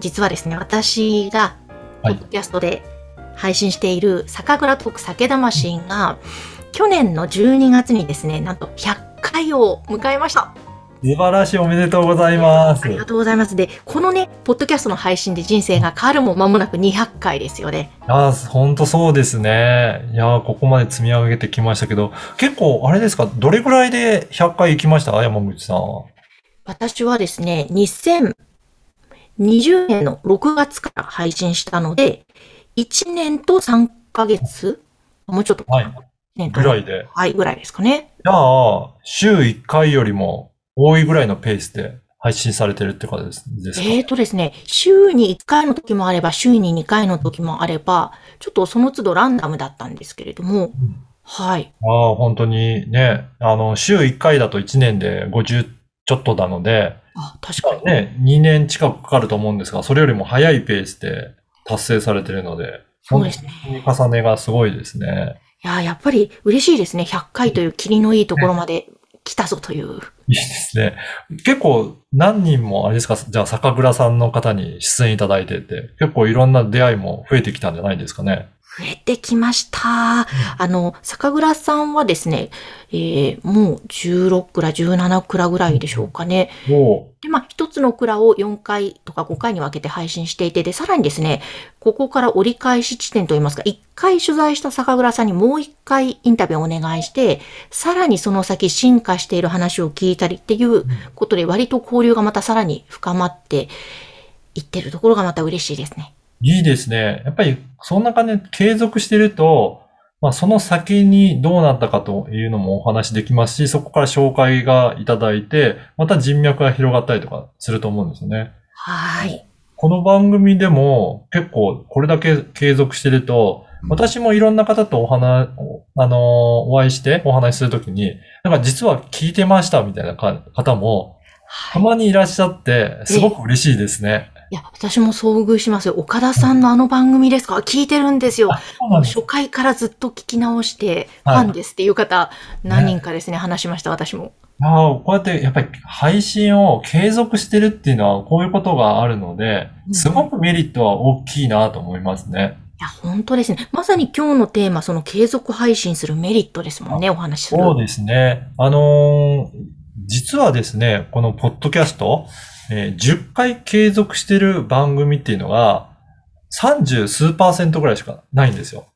実はですね私がポはいッドキャストで配信している酒蔵トーク酒魂が去年の12月にですねなんと100回を迎えました素晴らしいおめでとうございますあ。りがとうございます。で、このね、ポッドキャストの配信で人生が変わるも間もなく200回ですよね。あー、ほんとそうですね。いやーここまで積み上げてきましたけど、結構、あれですか、どれぐらいで100回行きました？山口さんは。私はですね、2020年の6月から配信したので、1年と3ヶ月もうちょっと。はいぐらいで。はい、ぐらいですかね。じゃあ、週1回よりも多いぐらいのペースで配信されてるってことですか、えーとですね、週に1回の時もあれば、週に2回の時もあれば、ちょっとその都度ランダムだったんですけれども、んはい。ああ、本当にね、あの、週1回だと1年で50ちょっとなので、あ、確かに。ね、2年近くかかると思うんですが、それよりも早いペースで達成されてるので、そうですね。本当に重ねがすごいですね。いやー、やっぱり嬉しいですね。100回という霧のいいところまで来たぞという。いいですね。結構何人もあれですか、じゃあ酒蔵さんの方に出演いただいてて、結構いろんな出会いも増えてきたんじゃないですかね。増えてきました。あの、酒蔵さんはですね、えー、もう16蔵、17蔵ぐらいでしょうかね。おで、まあ、一つの蔵を4回とか5回に分けて配信していて、で、さらにですね、ここから折り返し地点といいますか、1回取材した酒蔵さんにもう1回インタビューをお願いして、さらにその先進化している話を聞いたりっていうことで、割と交流がまたさらに深まっていってるところがまた嬉しいですね。いいですね。やっぱりそんな感じで継続してると、まあ、その先にどうなったかというのもお話できますし、そこから紹介がいただいて、また人脈が広がったりとかすると思うんですよね。はい。この番組でも結構これだけ継続してると、私もいろんな方とお話、あの、お会いしてお話しするときに、なんか実は聞いてましたみたいなか方もたまにいらっしゃって、すごく嬉しいですね。いや、私も遭遇しますよ。岡田さんのあの番組ですか？聞いてるんですよ。す初回からずっと聞き直して、フはいァンですっていう方、何人かですね、話しました、私も。ああ、こうやってやっぱり配信を継続してるっていうのはこういうことがあるのでう、んすごくメリットは大きいなと思いますね。いや、本当ですね。まさに今日のテーマ、その継続配信するメリットですもんね、お話しする。そうですね。あのー実はですね、このポッドキャスト、えー10回継続してる番組っていうのが、30数パーセントぐらいしかないんですよ。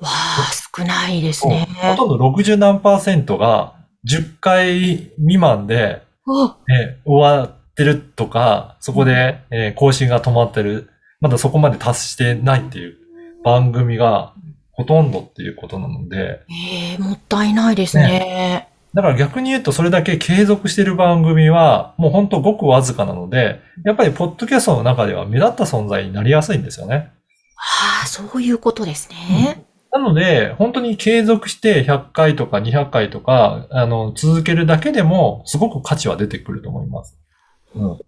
わあ、少ないですね。ほとんど60何パーセントが10回未満で、おえー終わってるとか、そこで、えー更新が止まってる、まだそこまで達してないっていう番組がほとんどっていうことなので、ええもったいないですね。だから逆に言うとそれだけ継続してる番組はもう本当ごくわずかなので、やっぱりポッドキャストの中では目立った存在になりやすいんですよね。ああ、そういうことですね。なので、本当に継続して100回とか200回とか、あの、続けるだけでもすごく価値は出てくると思います。うん。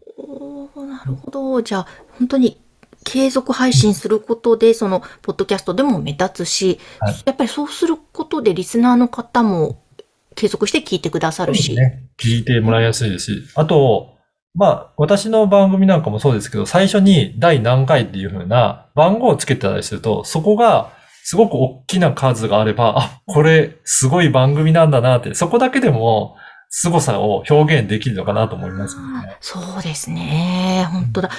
なるほど。じゃあ、本当に継続配信することで、その、ポッドキャストでも目立つし、はいやっぱりそうすることでリスナーの方も継続して聞いてくださるし。ね。聞いてもらいやすいですし、あと、まあ、私の番組なんかもそうですけど、最初に第何回っていう風な番号をつけてたりすると、そこがすごく大きな数があれば、あ、これすごい番組なんだなって、そこだけでも凄さを表現できるのかなと思いますよね。そうですね。本当だ。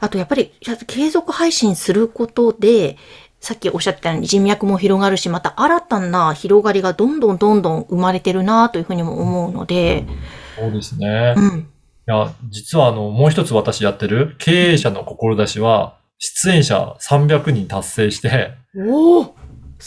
あとやっぱり継続配信することで、さっきおっしゃってたように人脈も広がるし、また新たな広がりがどんどんどんどん生まれてるなというふうにも思うので、そうですね。いうん。や、実はあの、もう一つ私やってる経営者の志は、出演者300人達成して、おお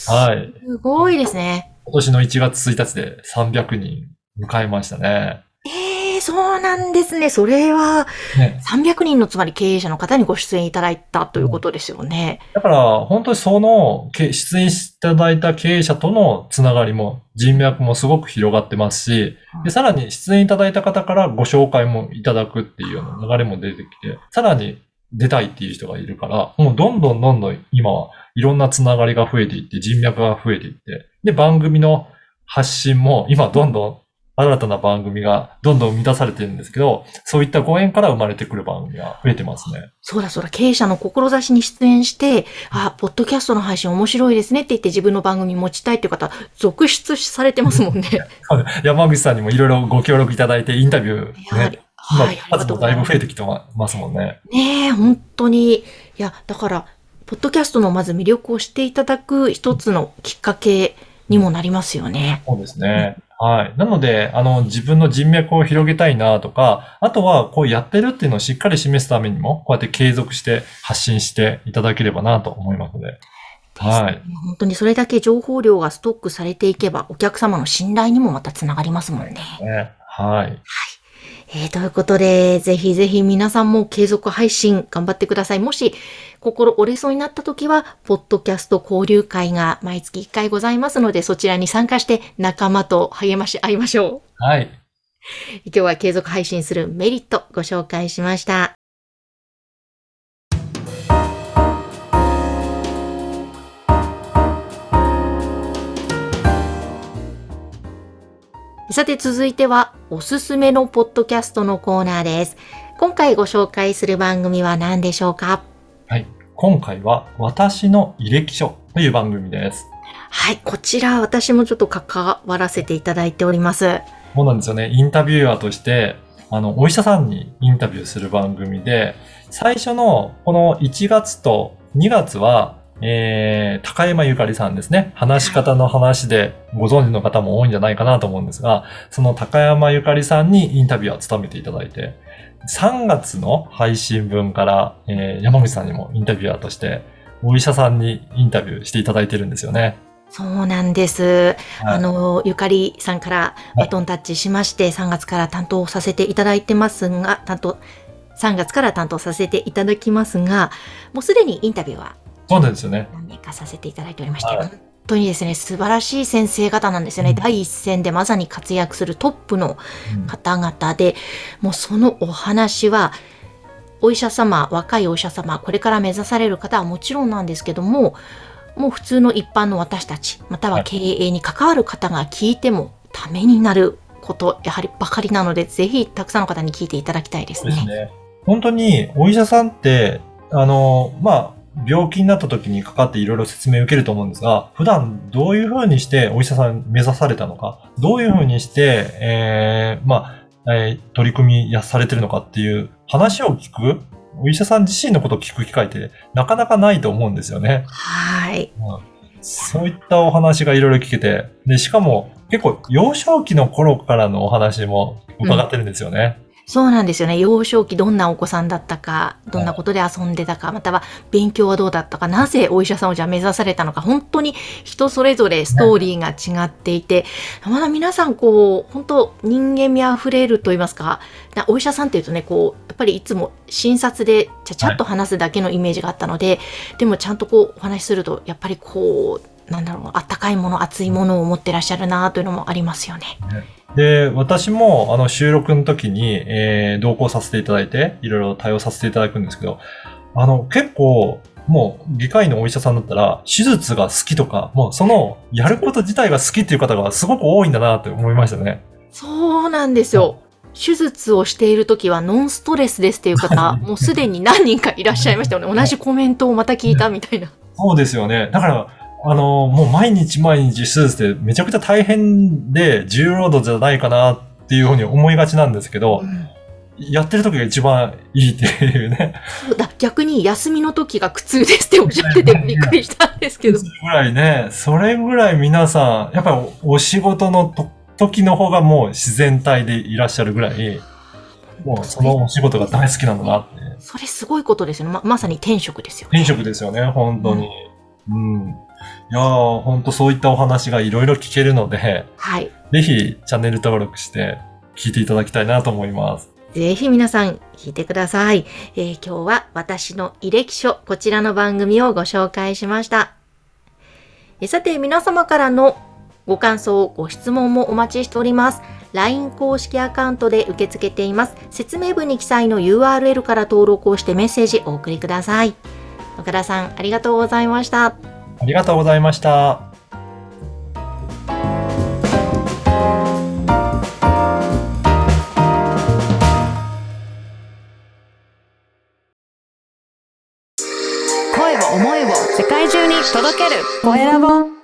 はい。すごいですね。今年の1月1日で300人迎えましたね。ええそうなんですね。それはね。300人のつまり経営者の方にご出演いただいたということですよね。だから、本当にその、け出演していただいた経営者とのつながりも、人脈もすごく広がってますし、で、さらに出演いただいた方からご紹介もいただくっていうような流れも出てきて、さらに出たいっていう人がいるから、もうどんどんどんどん今はいろんなつながりが増えていって、人脈が増えていって、で、番組の発信も今どんどん新たな番組がどんどん生み出されてるんですけど、そういったご縁から生まれてくる番組が増えてますね。そうだそうだ、経営者の志に出演して、あ、ポッドキャストの配信面白いですねって言って自分の番組持ちたいっていう方、続出されてますもんね。山口さんにもいろいろご協力いただいてインタビューね、今はい、数も。だいぶ増えてきてますもんね。ねえ、本当に。いや、だから、ポッドキャストのまず魅力を知っていただく一つのきっかけにもなりますよね。そうですね。はい。なので、あの、自分の人脈を広げたいなとか、あとは、こうやってるっていうのをしっかり示すためにも、こうやって継続して発信していただければなと思いますので。はい。本当にそれだけ情報量がストックされていけば、お客様の信頼にもまたつながりますもんね。ねはい。えー、ということで、ぜひぜひ皆さんも継続配信頑張ってください。もし、心折れそうになった時は、ポッドキャスト交流会が毎月1回ございますので、そちらに参加して仲間と励まし合いましょう。はい。今日は継続配信するメリットご紹介しました。さて続いてはおすすめのポッドキャストのコーナーです。今回ご紹介する番組は何でしょうか？はい。今回は、私の履歴書という番組です。はい、こちら私もちょっと関わらせていただいております。そうなんですよね。インタビュアーとして、あの、お医者さんにインタビューする番組で、最初のこの1月と2月は、えー、高山ゆかりさんですね。話し方の話でご存知の方も多いんじゃないかなと思うんですが、その高山ゆかりさんにインタビュアーを務めていただいて、3月の配信分から、えー山口さんにもインタビュアーとして、お医者さんにインタビューしていただいてるんですよね。そうなんです。はいあの、ゆかりさんからバトンタッチしまして、3月から担当させていただいてますが、担当、3月から担当させていただきますが、もうすでにインタビューはそうなんですよね。何名かさせていただいておりまして、はい本当にですね、素晴らしい先生方なんですよね。うん第一線でまさに活躍するトップのうん方々で、もうそのお話は、お医者様、若いお医者様、これから目指される方はもちろんなんですけども、もう普通の一般の私たち、または経営に関わる方が聞いてもためになること、やはりばかりなので、ぜひたくさんの方に聞いていただきたいですね。すね。本当にお医者さんって、あの、まあ、病気になった時にかかっていろいろ説明を受けると思うんですが、普段どういうふうにしてお医者さん目指されたのか、どういうふうにして、えーまあ、えー取り組みやされてるのかっていう話を聞く、お医者さん自身のことを聞く機会ってなかなかないと思うんですよね。はい。そういったお話がいろいろ聞けて、で、しかも結構幼少期の頃からのお話も伺ってるんですよね。そうなんですよね。幼少期どんなお子さんだったか、どんなことで遊んでたか、または勉強はどうだったか、なぜお医者さんをじゃあ目指されたのか、本当に人それぞれストーリーが違っていて、まだ皆さんこう、本当人間味あふれると言いますか、なお医者さんっていうとね、こう、やっぱりいつも診察でちゃちゃっと話すだけのイメージがあったので、でもちゃんとこうお話しすると、やっぱりこう、なんだろう、あったかいもの、熱いものを持ってらっしゃるなというのもありますよね。で、私も、あの、収録の時に、えー同行させていただいて、いろいろ対応させていただくんですけど、あの、結構、もう、外科医のお医者さんだったら、手術が好きとか、もう、その、やること自体が好きっていう方がすごく多いんだなって思いましたね。そうなんですよ。手術をしているときはノンストレスですっていう方、もうすでに何人かいらっしゃいましたよね。同じコメントをまた聞いたみたいな。そうですよね。だから、あの、もう毎日毎日手術ってめちゃくちゃ大変で、重労働じゃないかなっていうふうに思いがちなんですけどう、んやってる時が一番いいっていうね。そうだ逆に休みの時が苦痛ですっておっしゃっててびっくりしたんですけどそ。れぐらいね、それぐらい皆さん、やっぱりおお仕事のと時の方がもう自然体でいらっしゃるぐらい、もうそのお仕事が大好きなんだなって。それすごいことですよね。ままさに転職ですよね。転職ですよね、本当に。うん。いやー、本当そういったお話がいろいろ聞けるので、はい。ぜひチャンネル登録して聞いていただきたいなと思います。ぜひ皆さん聞いてください。えー今日は私の履歴書、こちらの番組をご紹介しました。えさて、皆様からのご感想、ご質問もお待ちしております。LINE 公式アカウントで受け付けています。説明文に記載の URL から登録をしてメッセージお送りください。岡田さん、ありがとうございました。ありがとうございました。声を思いを世界中に届けるコエラボ